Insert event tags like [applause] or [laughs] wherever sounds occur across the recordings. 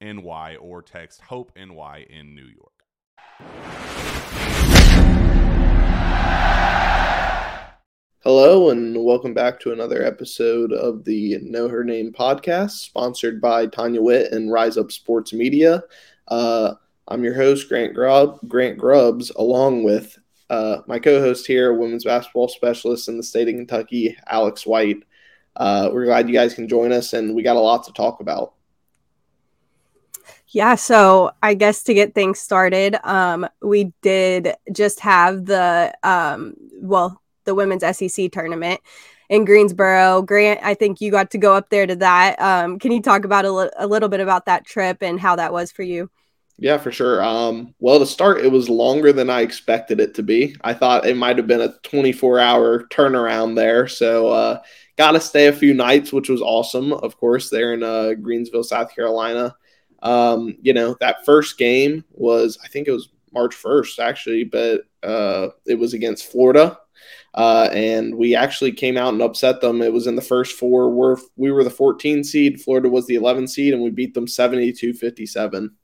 NY or text Hope NY in New York. Hello, and welcome back to another episode of the Know Her Name podcast, sponsored by Tanya Witt and Rise Up Sports Media. Uh, I'm your host, Grant Grubb, Grant Grubbs, along with uh, my co-host here, women's basketball specialist in the state of Kentucky, Alex White. Uh, we're glad you guys can join us, and we got a lot to talk about. Yeah, so I guess to get things started, um, we did just have the um, well, the women's SEC tournament in Greensboro. Grant, I think you got to go up there to that. Um, can you talk about a, li- a little bit about that trip and how that was for you? Yeah, for sure. Um, well, to start, it was longer than I expected it to be. I thought it might have been a 24 hour turnaround there. So, uh, got to stay a few nights, which was awesome, of course, there in uh, Greenville, South Carolina. Um, you know, that first game was, I think it was March 1st, actually, but uh, it was against Florida. Uh, and we actually came out and upset them. It was in the first four. We're, we were the 14 seed, Florida was the 11 seed, and we beat them 72 57.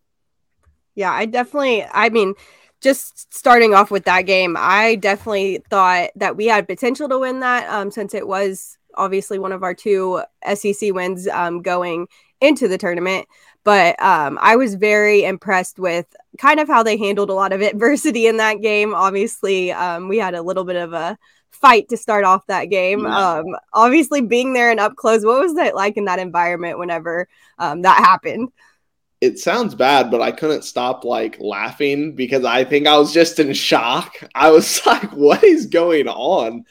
Yeah, I definitely, I mean, just starting off with that game, I definitely thought that we had potential to win that um, since it was obviously one of our two SEC wins um, going into the tournament. But um, I was very impressed with kind of how they handled a lot of [laughs] adversity in that game. Obviously, um, we had a little bit of a fight to start off that game. Um, obviously, being there and up close, what was that like in that environment whenever um, that happened? It sounds bad, but I couldn't stop like laughing because I think I was just in shock. I was [laughs] like, "What is going on?"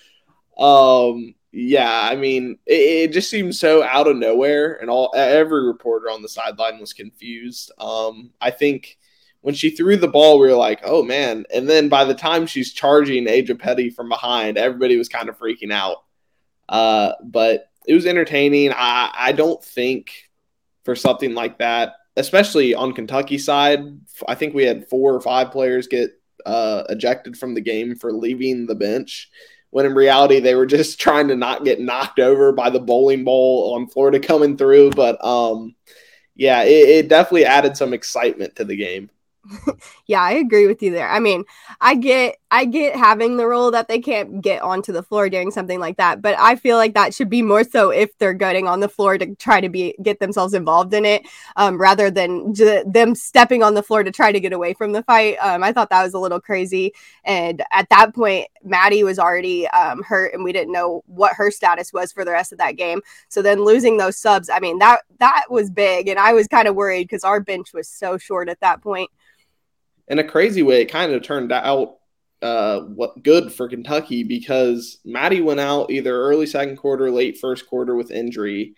Um, yeah, I mean, it, it, just seemed so out of nowhere, and all every reporter on the sideline was confused. Um, I think when she threw the ball, we were like, "Oh man!" And then by the time she's charging Ajae Petty from behind, everybody was kind of freaking out. Uh, but it was entertaining. I, I don't think for something like that, especially on Kentucky side, I think we had four or five players get uh, ejected from the game for leaving the bench when in reality they were just [laughs] trying to not get knocked over by the bowling ball on Florida coming through. But um, yeah, it, it definitely added some excitement to the game. [laughs] yeah, I agree with you there. I mean, I get I get having the rule that they can't get onto the floor doing something like that, but I feel like that should be more so if they're getting on the floor to try to be get themselves involved in it, um, rather than j- them stepping on the floor to try to get away from the fight. Um, I thought that was a little crazy, and at that point, Maddie was already um, hurt, and we didn't know what her status was for the rest of that game. So then losing those subs, I mean that that was big, and I was kind of worried because our bench was so short at that point in a crazy way, it kind of turned out uh, what good for Kentucky because Maddie went out either early second quarter, late first quarter with injury,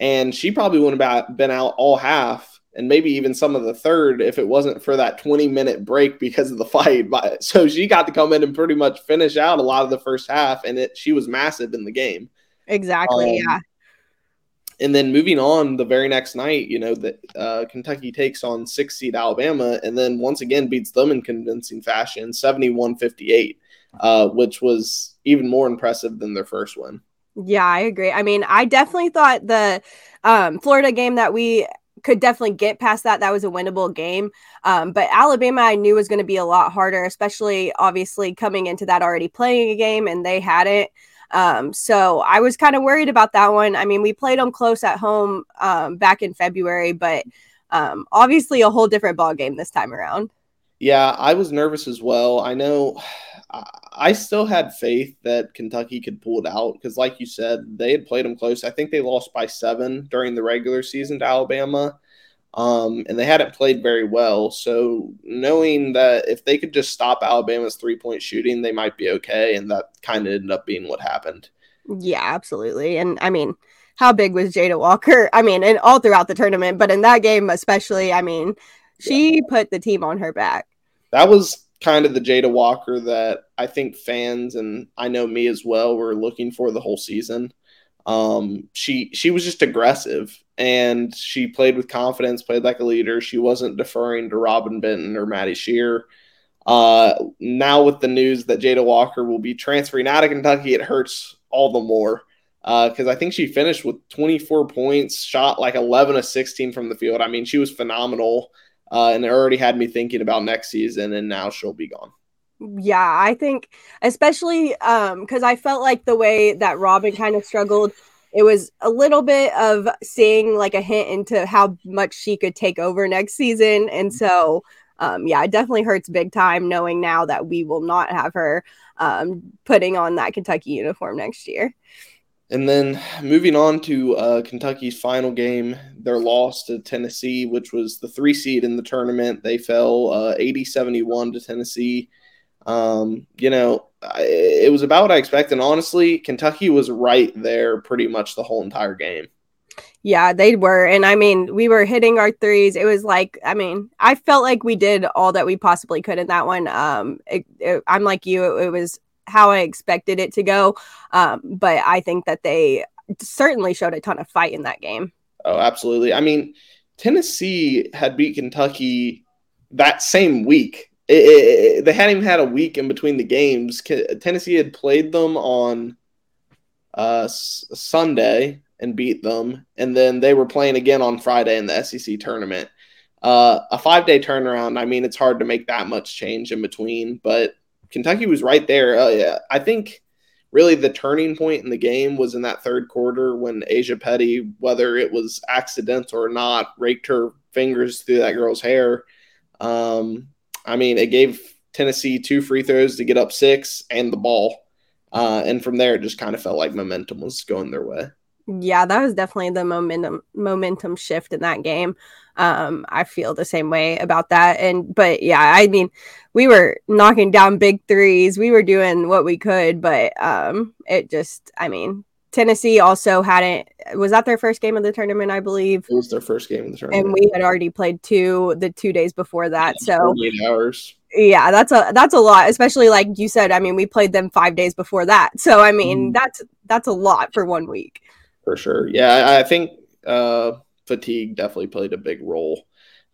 and she probably wouldn't have been out all half and maybe even some of the third if it wasn't for that 20 minute break because of the [laughs] fight. But so she got to come in and pretty much finish out a lot of the first half, and it she was massive in the game. Exactly. Um, yeah and then moving on the very next night, you know that uh, Kentucky takes on six seed Alabama, and then once again beats them in convincing fashion, 71-58, uh, which was even more impressive than their first win. Yeah, I agree. I mean, I definitely thought the um, Florida game that we could definitely get past that. That was a winnable game. Um, but Alabama, I knew was going to be a lot harder, especially obviously coming into that already playing a game, and they hadn't. Um, so I was kind of worried about that one. I mean, we played them close at home um, back in February, but um, obviously a whole different ball game this time around. Yeah, I was nervous as well. I know I still had faith that Kentucky could pull it out because, like you said, they had played them close. I think they lost by seven during the regular season to Alabama um, and they hadn't played very well. So knowing that if they could just stop Alabama's three point shooting, they might be okay, and that kind of ended up being what happened. Yeah, absolutely. And I mean, how big was Jada Walker? I mean, and all throughout the tournament, but in that game especially, I mean, she yeah. put the team on her back. That was kind of the Jada Walker that I think fans and I know me as well were looking for the whole season. Um, she she was just aggressive and she played with confidence, played like a leader. She wasn't deferring to Robyn Benton or Maddie Scherr. Uh, now with the news that Jada Walker will be transferring out of Kentucky, it hurts all the more because uh, I think she finished with 24 points, shot like 11 of 16 from the field. I mean, she was phenomenal, uh, and it already had me thinking about next season, and now she'll be gone. Yeah, I think especially um because I felt like the way that Robyn kind of struggled, it was a little bit of seeing like a hint into how much she could take over next season. And so um yeah, it definitely hurts big time knowing now that we will not have her um putting on that Kentucky uniform next year. And then moving on to uh, Kentucky's final game, their loss to Tennessee, which was the three seed in the tournament. They fell uh, 80 71 to Tennessee. Um, you know, it was about what I expected. And honestly, Kentucky was right there pretty much the whole entire game. Yeah, they were. And I mean, we were hitting our threes. It was like, I mean, I felt like we did all that we possibly could in that one. Um, it, it, I'm like you, it, it, was how I expected it to go. Um, but I think that they certainly showed a ton of fight in that game. Oh, absolutely. I mean, Tennessee had beat Kentucky that same week it, it, they hadn't even had a week in between the games. Tennessee had played them on uh, Sunday and beat them, and then they were playing again on Friday in the SEC tournament. Uh, a five day turnaround. I mean, it's hard to make that much change in between, but Kentucky was right there. Uh, yeah, I think really the turning point in the game was in that third quarter when Ajae Petty, whether it was accidental or not, raked her fingers through that girl's hair. Um, I mean, it gave Tennessee two free throws to get up six and the ball. Uh, and from there, it just kind of felt like momentum was going their way. Yeah, that was definitely the momentum momentum shift in that game. Um, I feel the same way about that. And but yeah, I mean, we were knocking down big threes. We were doing what we could, but um, it just, I mean, Tennessee also hadn't was that their first game of the tournament, I believe. It was their first game of the tournament. And we had already played two the two days before that. Yeah, so hours. Yeah, that's a that's a lot, especially like you said. I mean, we played them five days before that. So I mean, mm. that's that's a lot for one week. For sure. Yeah, I think uh fatigue definitely played a big role.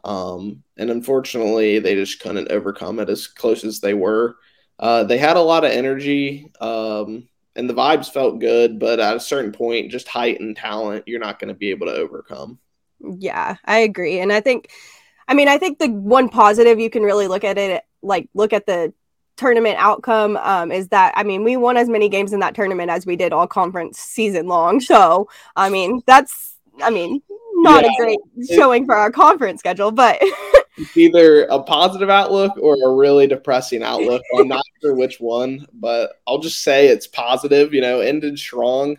Um, and unfortunately they just couldn't overcome it as close as they were. Uh, they had a lot of energy. Um, and the vibes felt good, but at a certain point, just height and talent, you're not going to be able to overcome. Yeah, I agree. And I think, I mean, I think the one positive you can really look at it, like look at the tournament outcome, um, is that I mean, we won as many games in that tournament as we did all conference season long. So, I mean, that's, I mean, not yeah, a great showing for our conference schedule, but [laughs] it's either a positive outlook or a really depressing outlook. I'm not [laughs] sure which one, but I'll just say it's positive. You know, ended strong.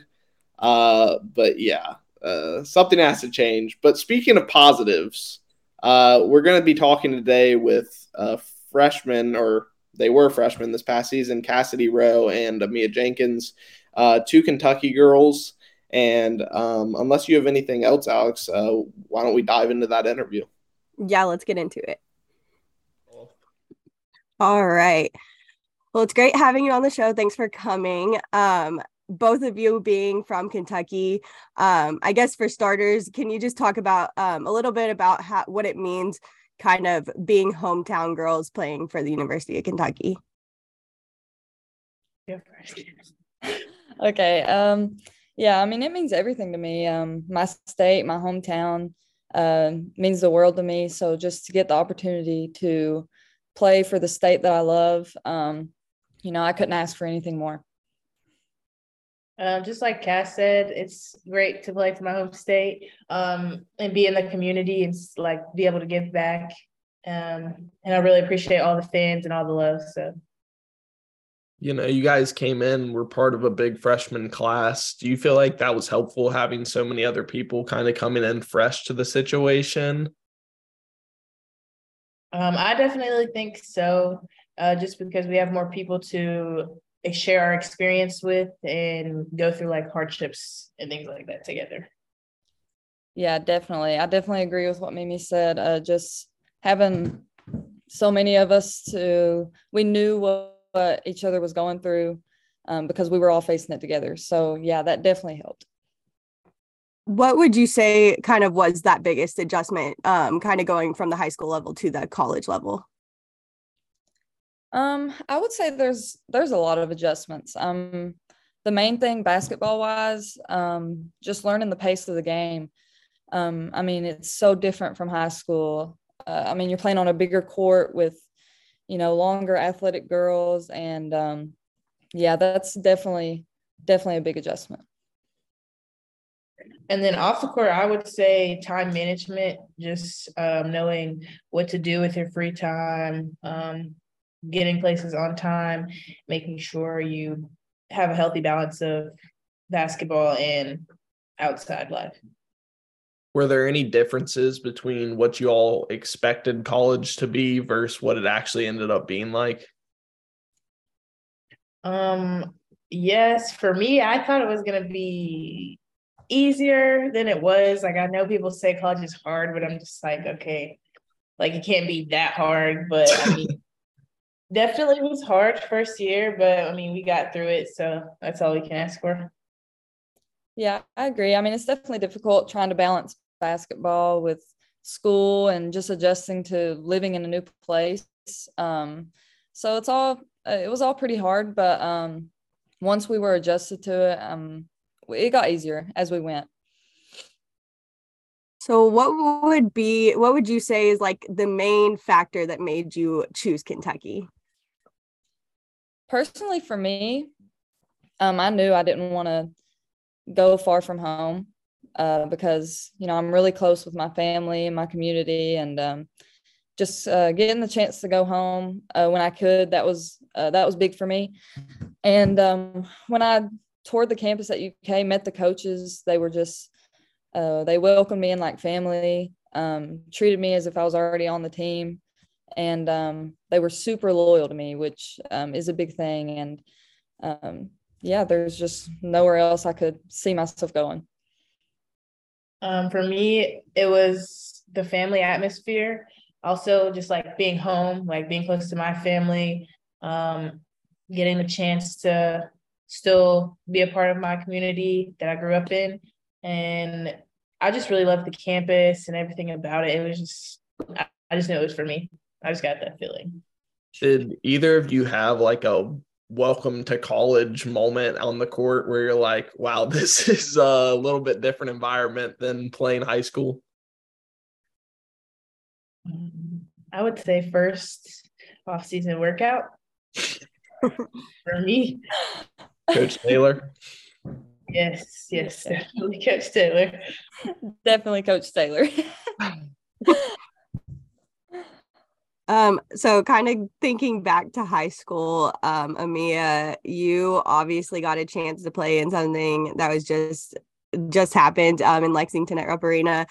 Uh, but yeah, uh, something has to change. But speaking of positives, uh, we're going to be talking today with freshmen, or they were freshmen this past season, Cassidy Rowe and Amiya Jenkins, uh, two Kentucky girls. And um, unless you have anything else, Alex, uh, why don't we dive into that interview? Yeah, let's get into it. All right. Well, it's great having you on the show. Thanks for coming. Um, both of you being from Kentucky, um, I guess for starters, can you just talk about um, a little bit about how, what it means, kind of being hometown girls playing for the University of Kentucky? [laughs] okay. Um, yeah, I mean, it means everything to me. Um, my state, my hometown, uh, means the world to me. So just to get the opportunity to play for the state that I love, um, you know, I couldn't ask for anything more. Um, just like Cass said, it's great to play for my home state um, and be in the community and like be able to give back. Um, and I really appreciate all the fans and all the love. So, you know, you guys came in, were part of a big freshman class. Do you feel like that was helpful having so many other people kind of coming in fresh to the situation? Um, I definitely think so. Uh, just because we have more people to share our experience with and go through like hardships and things like that together. Yeah, definitely. I definitely agree with what Mimi said. Uh, just having so many of us to, we knew what, what each other was going through um, because we were all facing it together. So, yeah, that definitely helped. What would you say kind of was that biggest adjustment, um, kind of going from the high school level to the college level? Um, I would say there's there's a lot of adjustments. Um, the main thing basketball wise, um, just learning the pace of the game. Um, I mean, it's so different from high school. Uh, I mean, you're playing on a bigger court with, you know, longer athletic girls, and um, yeah, that's definitely definitely a big adjustment. And then off the court, I would say time management, just um, knowing what to do with your free time, um, getting places on time, making sure you have a healthy balance of basketball and outside life. Were there any differences between what you all expected college to be versus what it actually ended up being like? Um, yes, for me, I thought it was going to be easier than it was. Like I know people say college is hard, but I'm just like, okay, like it can't be that hard. But I mean, [laughs] definitely was hard first year, but I mean, we got through it. So that's all we can ask for. Yeah, I agree. I mean, it's definitely difficult trying to balance basketball with school and just adjusting to living in a new place. Um, so it's all, uh, it was all pretty hard, but um, once we were adjusted to it, um, it got easier as we went. So what would be what would you say is like the main factor that made you choose Kentucky? personally for me um, i knew i didn't want to go far from home uh, because you know i'm really close with my family and my community and um, just uh, getting the chance to go home uh, when i could that was uh, that was big for me and um, when i toured the campus at uk met the coaches they were just uh, they welcomed me in like family um, treated me as if i was already on the team and um, they were super loyal to me, which um, is a big thing. And um, yeah, there's just nowhere else I could see myself going. Um, for me, it was the family atmosphere. Also, just like being home, like being close to my family, um, getting the chance to still be a part of my community that I grew up in. And I just really loved the campus and everything about it. It was just, I just knew it was for me. I just got that feeling. Did either of you have like a welcome to college moment on the court where you're like, wow, [laughs] this is a little bit different environment than playing high school? I would say first off season workout [laughs] for me. Coach Taylor. Yes, yes, definitely Coach Taylor. Definitely Coach Taylor. [laughs] Um, so kind of thinking back to high school, um, Amiya, you obviously got a chance to play in something that was just just happened um, in Lexington at Rupp Arena.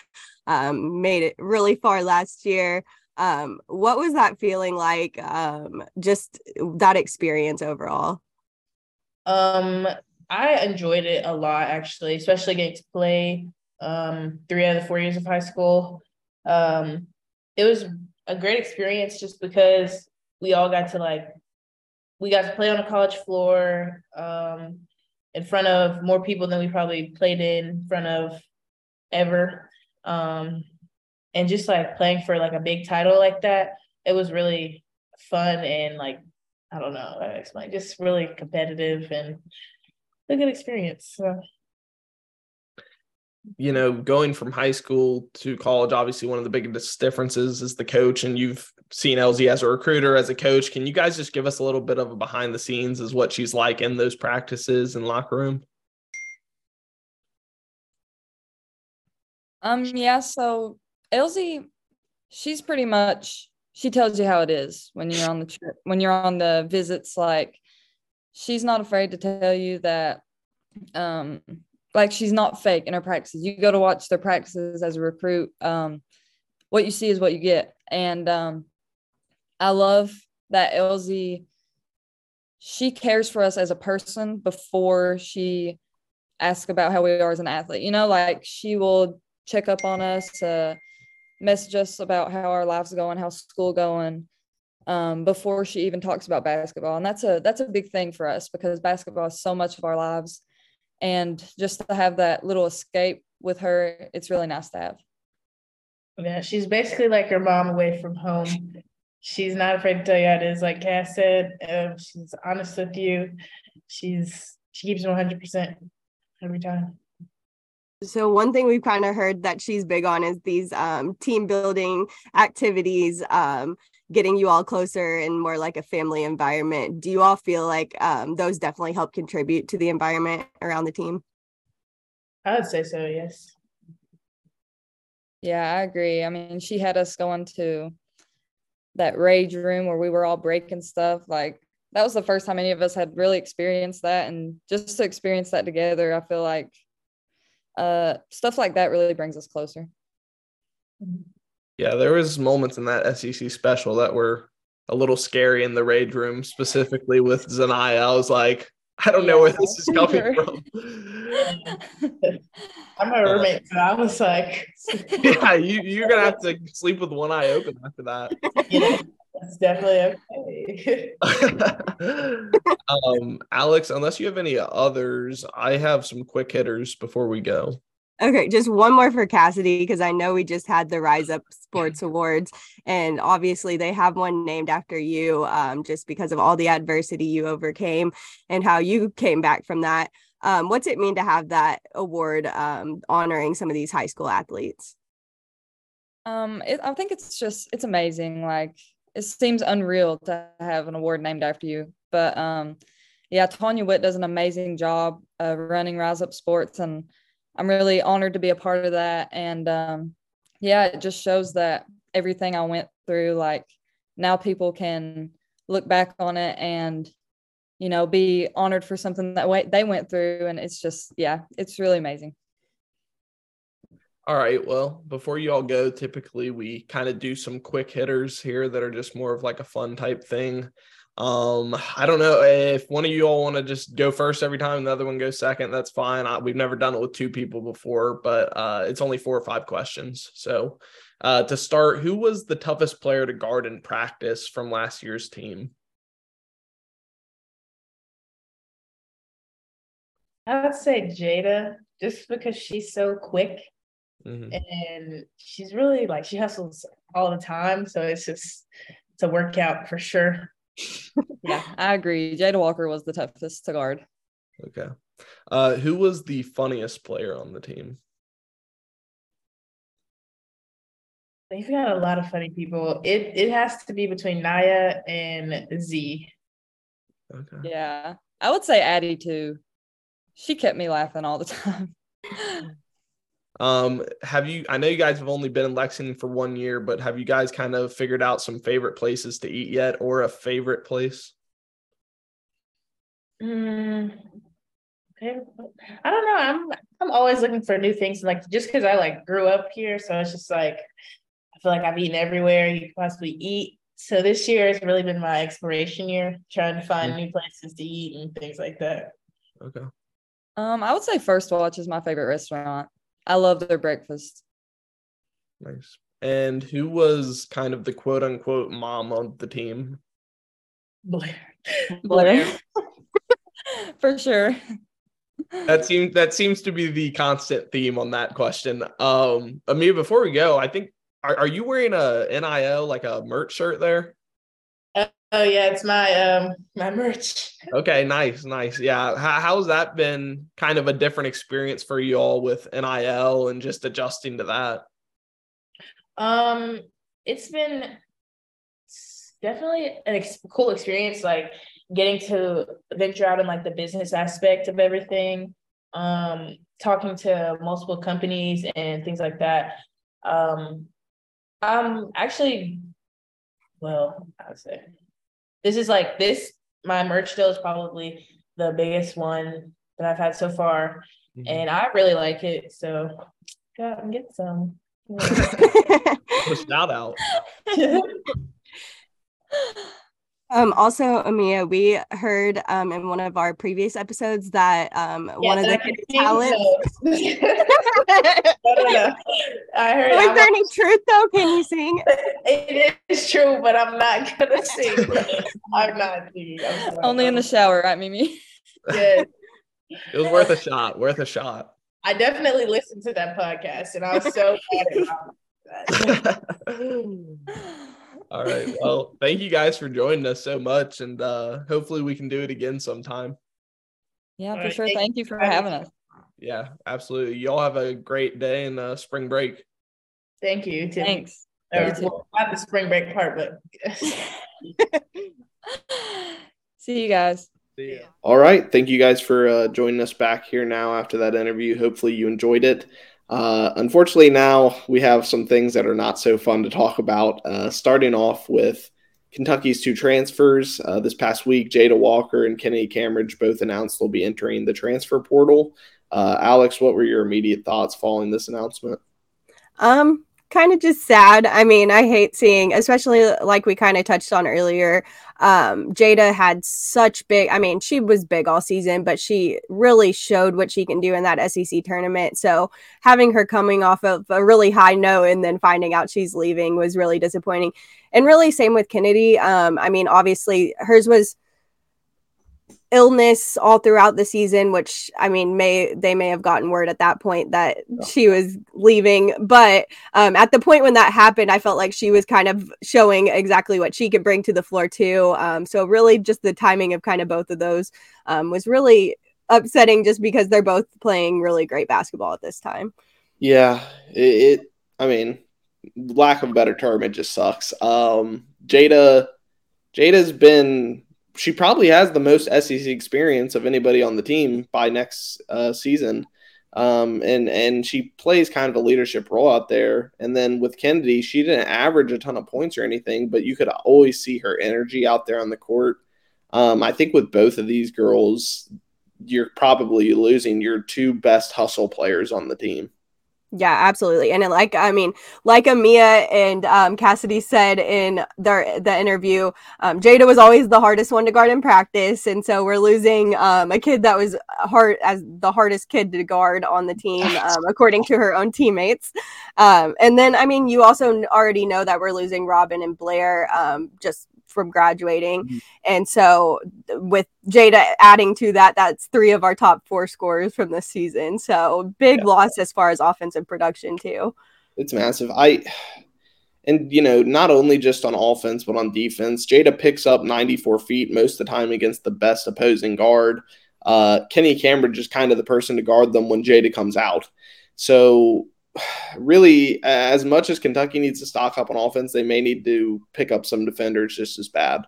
Um, made it really far last year. Um, what was that feeling like? Um, just that experience overall. Um, I enjoyed it a lot actually, especially getting to play um three out of the four years of high school. Um, it was a great experience just because we all got to like we got to play on a college floor um, in front of more people than we probably played in front of ever. Um, and just like playing for like a big title like that it was really fun and like i don't know explain just really competitive and a good experience so you know, going from high school to college, obviously one of the biggest differences is the coach, and you've seen Elzy as a recruiter, as a coach. Can you guys just give us a little bit of a behind the scenes as what she's like in those practices and locker room? Um, yeah, so Elzy, she's pretty much she tells you how it is when you're on the trip, when you're on the visits, like she's not afraid to tell you that um like she's not fake in her practices. You go to watch their practices as a recruit. Um, what you see is what you get. And um, I love that Elzy, she cares for us as a person before she asks about how we are as an athlete. You know, like she will check up on us, uh, message us about how our lives going, how school going, um, before she even talks about basketball. And that's a that's a big thing for us because basketball is so much of our lives and just to have that little escape with her it's really nice to have. Yeah she's basically like your mom away from home. She's not afraid to tell you how it is like cass said um, she's honest with you. She's she keeps 100% every time. So one thing we've kind of heard that she's big on is these um, team building activities um, getting you all closer and more like a family environment. Do you all feel like um, those definitely help contribute to the environment around the team? I would say so, yes. Yeah, I agree. I mean, she had us going to that rage room where we were all breaking stuff. Like that was the first time any of us had really experienced that. And just to experience that together, I feel like uh, stuff like that really brings us closer. Mm-hmm. Yeah, there was moments in that SEC special that were a little scary in the rage room, specifically with Zanaya. I was like, I don't know where this is coming from. [laughs] I'm a roommate, so I was like, [laughs] yeah, you, you're gonna have to sleep with one eye open after that. [laughs] Yeah, that's definitely okay. um, Alex, unless you have any others, I have some quick hitters before we go. Okay, just one more for Cassidy because I know we just had the Rise Up Sports [clears throat] Awards, and obviously they have one named after you, um, just because of all the adversity you overcame and how you came back from that. Um, what's it mean to have that award um, honoring some of these high school athletes? Um, it, I think it's just it's amazing. Like it seems unreal to have an award named after you, but um, yeah, Tanya Witt does an amazing job uh, running Rise Up Sports and I'm really honored to be a part of that. And um, yeah, it just shows that everything I went through, like now people can look back on it and, you know, be honored for something that they went through. And it's just, yeah, it's really amazing. All right. Well, before you all go, typically we kind of do some quick hitters here that are just more of like a fun type thing. Um, I don't know if one of you all want to just go first every time, and the other one goes second. That's fine. I, we've never done it with two people before, but uh, it's only four or five questions. So, uh, to start, who was the toughest player to guard in practice from last year's team? I would say Jada, just because she's so quick mm-hmm. and she's really like she hustles all the time. So it's just it's a workout for sure yeah, I agree. Jada Walker was the toughest to guard. Okay. Uh, who was the funniest player on the team? They've got a lot of funny people. It it has to be between Naya and Z. Okay. Yeah. I would say Addie too. She kept me laughing all the [laughs] time. Um, have you I know you guys have only been in Lexington for one year, but have you guys kind of figured out some favorite places to eat yet or a favorite place? Mm, I don't know. I'm I'm always looking for new things. Like just because I like grew up here, so it's just like I feel like I've eaten everywhere you could possibly eat. So this year has really been my exploration year, trying to find mm-hmm. new places to eat and things like that. Okay. Um, I would say First Watch is my favorite restaurant. I love their breakfast. Nice. And who was kind of the quote unquote mom on the team? Blair. [laughs] Blair. [laughs] For sure that seems that seems to be the constant theme on that question. Um, Amiya, before we go, I think are, are you wearing a NIL like a merch shirt there? Uh, oh yeah, it's my um my merch. okay, nice, nice. Yeah, How, how's that been? Kind of a different experience for you all with NIL and just adjusting to that. Um, it's been definitely an ex- cool experience. Like getting to venture out in like the business aspect of everything, um, talking to multiple companies and things like that. Um, I'm actually, well, I would say this is like this. My merch deal is probably the biggest one that I've had so far, mm-hmm. and I really like it. So, go out and get some. [laughs] shout out. [laughs] [laughs] Um, also, Amiya, we heard um, in one of our previous episodes that um, yeah, one of the talents. no, no, no. I heard. Was there any truth though? Can you sing? [laughs] It is true, but I'm not gonna [laughs] sing. I'm not singing. I'm Only in the shower, right, Mimi? [laughs] Yeah. It was worth a shot. Worth a shot. I definitely listened to that podcast, and I was so all right. Well, [laughs] thank you guys for joining us so much, and uh, hopefully we can do it again sometime. Yeah, for right, sure. Thank, thank you for having us. Yeah, absolutely. Y'all have a great day and uh, spring break. Thank you. Tim. Thanks. Uh, well, not the spring break part, but [laughs] see you guys. See ya. All right. Thank you guys for uh, joining us back here now after that interview. Hopefully you enjoyed it. Uh, unfortunately, now we have some things that are not so fun to talk about. Uh, starting off with Kentucky's two transfers. Uh, this past week, Jada Walker and Kennedy Cambridge both announced they'll be entering the transfer portal. Uh, Alex, what were your immediate thoughts following this announcement? Um, kind of just sad. I mean, I hate seeing, especially like we kind of touched on earlier. Um, Jada had such big, I mean, she was big all season, but she really showed what she can do in that SEC tournament. So having her coming off of a really high note and then finding out she's leaving was really disappointing. And really, same with Kennedy. Um, I mean, obviously, hers was illness all throughout the season which i mean may they may have gotten word at that point that she was leaving. But um, at the point when that happened i felt like she was kind of showing exactly what she could bring to the floor too. Um, so really just the timing of kind of both of those um, was really upsetting just because they're both playing really great basketball at this time. Yeah it, it i mean lack of a better term it just sucks. Um jada jada's been she probably has the most SEC experience of anybody on the team by next uh, season. Um, and and she plays kind of a leadership role out there. And then with Kennedy, she didn't average a ton of points or anything, but you could always see her energy out there on the court. Um, I think with both of these girls, you're probably losing your two best hustle players on the team. Yeah, absolutely. And it, like, I mean, like Amiya and um, Cassidy said in their the interview, um, Jada was always the hardest one to guard in practice, and so we're losing um, a kid that was hard as the hardest kid to guard on the team, [laughs] um, according to her own teammates. Um, and then, I mean, you also already know that we're losing Robyn and Blair um, just from graduating. Mm-hmm. And so with Jada adding to that, that's three of our top four scorers from this season. So big yeah. loss as far as offensive production too. It's massive. I and you know, not only just on offense, but on defense, Jada picks up 94 feet most of the time against the best opposing guard. Uh, Kenny Cambridge is kind of the person to guard them when Jada comes out. So really, as much as Kentucky needs to stock up on offense, they may need to pick up some defenders just as bad.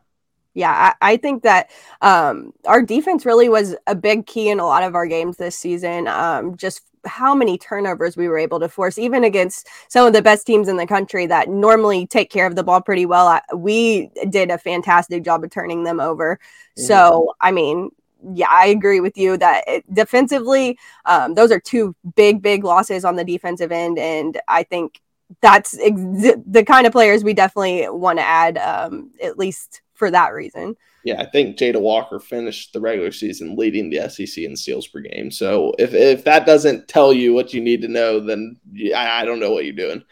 Yeah, I, I think that um, our defense really was a big key in a lot of our games this season. Um, just how many turnovers we were able to force, even against some of the best teams in the country that normally take care of the ball pretty well. We did a fantastic job of turning them over. Mm-hmm. So, I mean, yeah, I agree with you that it, defensively, um, those are two big, big losses on the defensive end. And I think that's ex- the kind of players we definitely want to add, um, at least for that reason. Yeah, I think Jada Walker finished the regular season leading the SEC in steals per game. So if, if that doesn't tell you what you need to know, then I, I don't know what you're doing.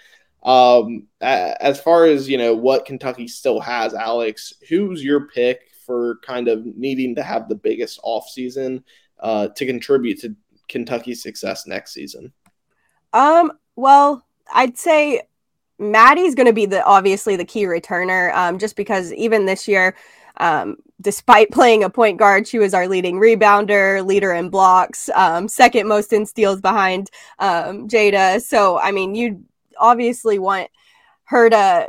Um, as far as you know, what Kentucky still has, Alex, who's your pick for kind of needing to have the biggest offseason uh, to contribute to Kentucky's success next season? Um, well, I'd say Maddie's going to be the obviously the key returner, um, just because even this year um, despite [laughs] playing a point guard, she was our leading rebounder, leader in blocks, um, second most in steals behind um, Jada. So, I mean, you obviously want her to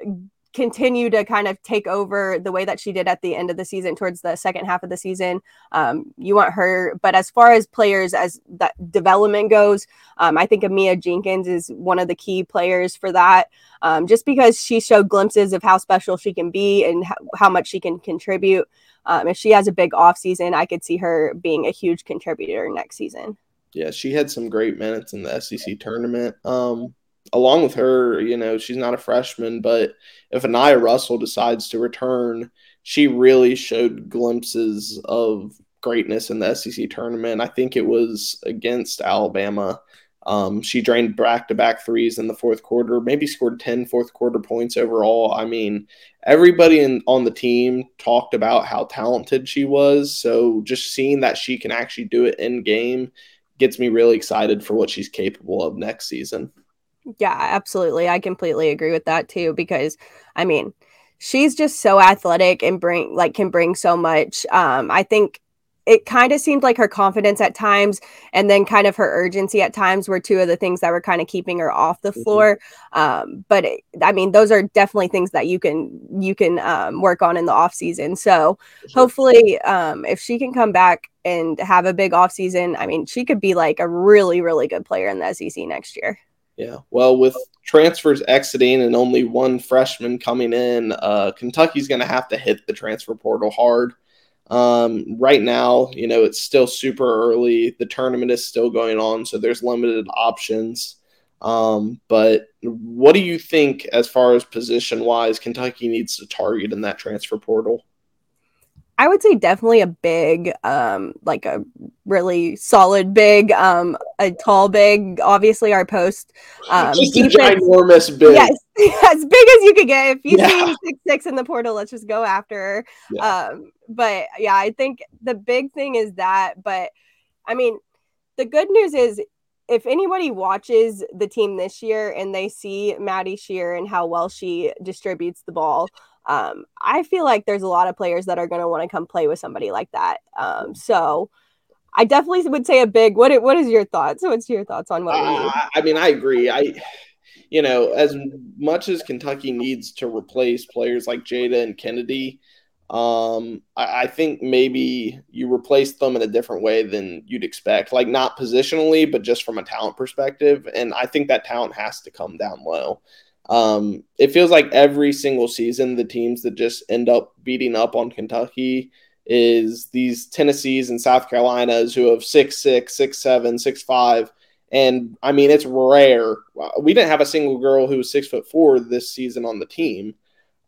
continue to kind of take over the way that she did at the end of the season towards the second half of the season. Um, you want her but as far as players as that development goes um, i think amiya jenkins is one of the key players for that. Um, just because she showed glimpses of how special she can be and how, how much she can contribute. Um, if she has a big off season i could see her being a huge contributor next season. Yeah she had some great minutes in the sec tournament. Um, along with her, you know, she's not a freshman, but if Eniya Russell decides to return, she really showed glimpses of greatness in the SEC tournament. I think it was against Alabama. Um, she drained back to back threes in the fourth quarter, maybe scored 10 fourth quarter points overall. I mean, everybody in, on the team talked about how talented she was. So just seeing that she can actually do it in game gets me really excited for what she's capable of next season. Yeah, absolutely. I completely agree with that too because I mean, she's just so athletic and bring like can bring so much. Um I think it kind of seemed like her confidence at times and then kind of her urgency at times were two of the things that were kind of keeping her off the mm-hmm. floor um, but it, i mean those are definitely things that you can you can um, work on in the off season so sure. hopefully um, if she can come back and have a big off season i mean she could be like a really really good player in the sec next year yeah, well, with transfers exiting and only one freshman coming in, uh, Kentucky's going to have to hit the transfer portal hard. Um, right now, you know, it's still super early. The tournament is still going on, so there's limited options. Um, but what do you think, as far as position wise, Kentucky needs to target in that transfer portal? I would say definitely a big, um, like a really solid big, um, a tall big. Obviously, our post um, just defense, a ginormous big. Yes, [laughs] as big as you could get. If you yeah. see six six in the portal, let's just go after her. Yeah. Um, but yeah, I think the big thing is that. But I mean, the good news is if anybody watches the team this year and they see Maddie Scherr and how well she distributes the ball, um, I feel like there's a lot of players that are going to want to come play with somebody like that. Um, so I definitely would say a big. What what is your thoughts? What's your thoughts on what? Uh, I mean, I agree. I, you know, as much as Kentucky needs to replace players like Jada and Kennedy, um, I, I, think maybe you replace them in a different way than you'd expect. Like not positionally, but just from a talent perspective. And I think that talent has to come down low. Um, it feels like every single season, the teams that just end up beating up on Kentucky is these Tennessees and South Carolinas who have six six, six seven, six five. And I mean, it's rare. We didn't have a single girl who was six foot four this season on the team.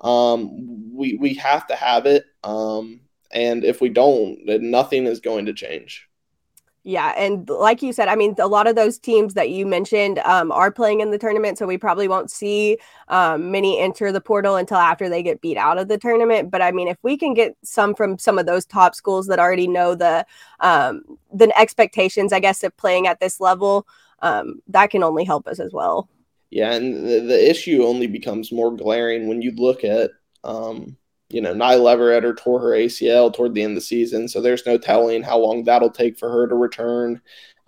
Um, we we have to have it. Um, and if we don't, then nothing is going to change. Yeah, and like you said, I mean, a lot of those teams that you mentioned um, are playing in the tournament, so we probably won't see um, many enter the portal until after they get beat out of the tournament. But I mean, if we can get some from some of those top schools that already know the um, the expectations, I guess, of playing at this level, um, that can only help us as well. Yeah, and the, the issue only becomes more glaring when you look at um, you know, Nyla Everetter tore her ACL toward the end of the season, so there's no telling how long that'll take for her to return.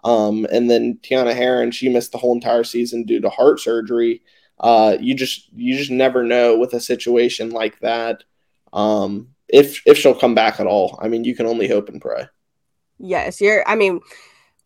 Um, and then Tiana Heron, she missed the whole entire season due to heart surgery. Uh, you just you just never know with a situation like that um, if if she'll come back at all. I mean, you can only hope and pray. Yes, you're. I mean,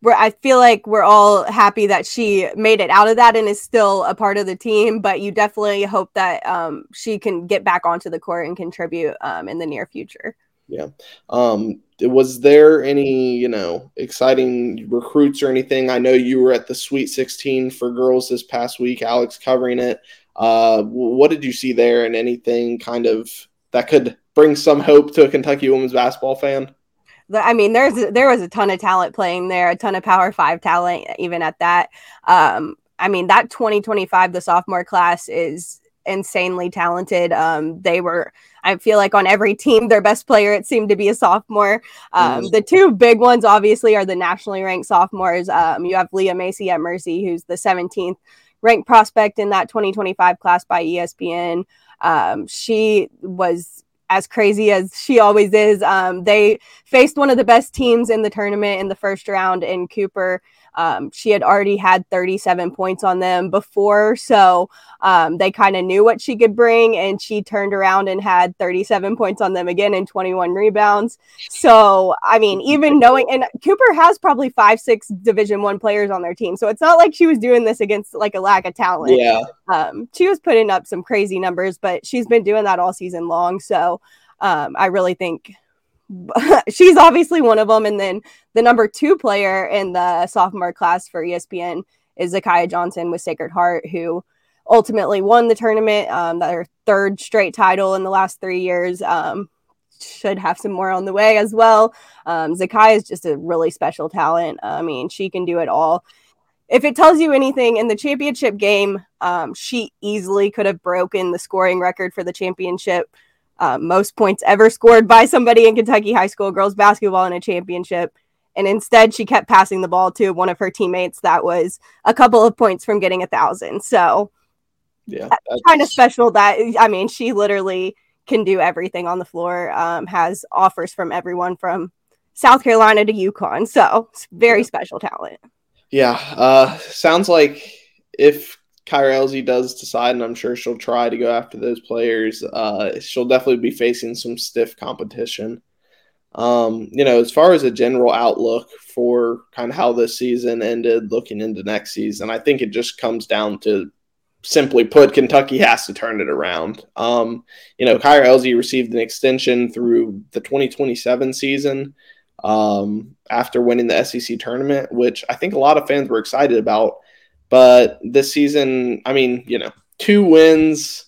we're. I feel like we're all happy that she made it out of that and is still a part of the team. But you definitely hope that um, she can get back onto the court and contribute um, in the near future. Yeah. Um, was there any, you know, exciting recruits or anything? I know you were at the Sweet 16 for girls this past week, Alex covering it. Uh, what did you see there and anything kind of that could bring some hope to a Kentucky women's basketball fan? I mean, there's there was a ton of talent playing there, a ton of Power Five talent, even at that. Um, I mean, that 2025, the sophomore class is insanely talented. Um, they were, I feel like, on every team, their best player it seemed to be a sophomore. Um, mm. The two big ones, obviously, are the nationally ranked sophomores. Um, you have Leah Macy at Mercy, who's the 17th ranked prospect in that 2025 class by ESPN. Um, she was as crazy as she always is. Um, they faced one of the best teams in the tournament in the first round in Cooper. Um, she had already had 37 points on them before, so um, they kind of knew what she could bring, and she turned around and had 37 points on them again and 21 rebounds. So, I mean, even knowing, and Cooper has probably five, six Division One players on their team, so it's not like she was doing this against like a lack of talent. Yeah, um, she was putting up some crazy numbers, but she's been doing that all season long. So, um, I really think [laughs] she's obviously one of them. And then the number two player in the sophomore class for ESPN is ZaKiyah Johnson with Sacred Heart, who ultimately won the tournament, um, their third straight title in the last three years. Um, should have some more on the way as well. Um, ZaKiyah is just a really special talent. I mean, she can do it all. If it tells you anything in the championship game, um, she easily could have broken the scoring record for the championship uh, most points ever scored by somebody in Kentucky high school girls basketball in a championship. And instead, she kept passing the ball to one of her teammates that was a couple of points from getting a thousand. So, yeah, kind of special that I mean, she literally can do everything on the floor, um, has offers from everyone from South Carolina to UConn. So, it's very yeah. special talent. Yeah. Uh, sounds like if Kyra Elzy does decide, and I'm sure she'll try to go after those players, uh, she'll definitely be facing some stiff competition. Um, you know, as far as a general outlook for kind of how this season ended, looking into next season, I think it just comes down to simply put, Kentucky has to turn it around. Um, you know, Kyra Elzy received an extension through the 2027 season um, after winning the SEC tournament, which I think a lot of fans were excited about. But this season, I mean, you know, two wins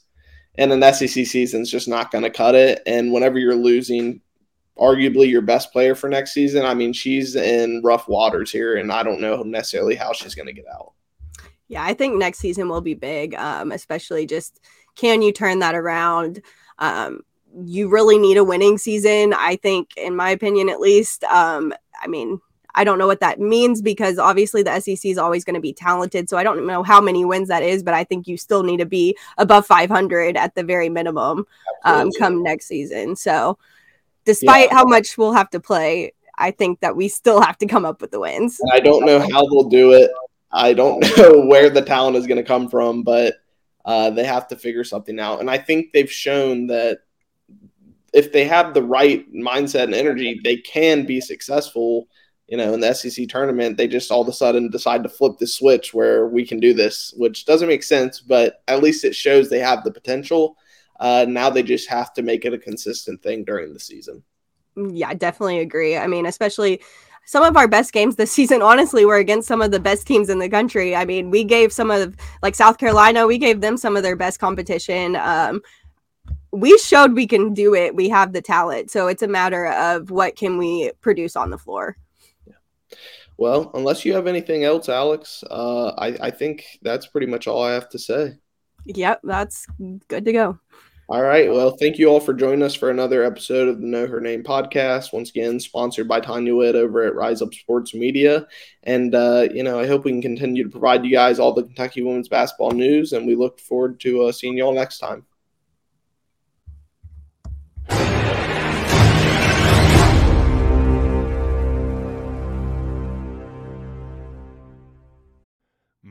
in an SEC season is just not going to cut it. And whenever you're losing arguably your best player for next season, I mean, she's in rough waters here, and I don't know necessarily how she's going to get out. Yeah, I think next season will be big, um, especially just can you turn that around? Um, you really need a winning season, I think, in my opinion, at least. Um, I mean, I don't know what that means because obviously the SEC is always going to be talented. So I don't know how many wins that is, but I think you still need to be above 500 at the very minimum um, come next season. So despite yeah. how much we'll have to play, I think that we still have to come up with the wins. I don't know how they'll do it. I don't [laughs] know where the talent is going to come from, but uh, they have to figure something out. And I think they've shown that if they have the right mindset and energy, they can be successful you know, in the SEC tournament, they just all of a sudden decide to flip the switch where we can do this, which doesn't make sense, but at least it shows they have the potential. Uh, now they just have to make it a consistent thing during the season. Yeah, definitely agree. I mean, especially some of our best games this [laughs] season, honestly, were against some of the best teams in the country. I mean, we gave some of, like South Carolina, we gave them some of their best competition. Um, we showed we can do it. We have the talent. So it's a matter of what can we produce on the floor. Well, unless you have anything else, Alex, uh, I, I think that's pretty much all I have to say. Yep, that's good to go. All right. Well, thank you all for joining us for another episode of the Know Her Name podcast. Once again, sponsored by Tanya Witt over at Rise Up Sports Media. And, uh, you know, I hope we can continue to provide you guys all the Kentucky women's basketball news. And we look forward to uh, seeing you all next time.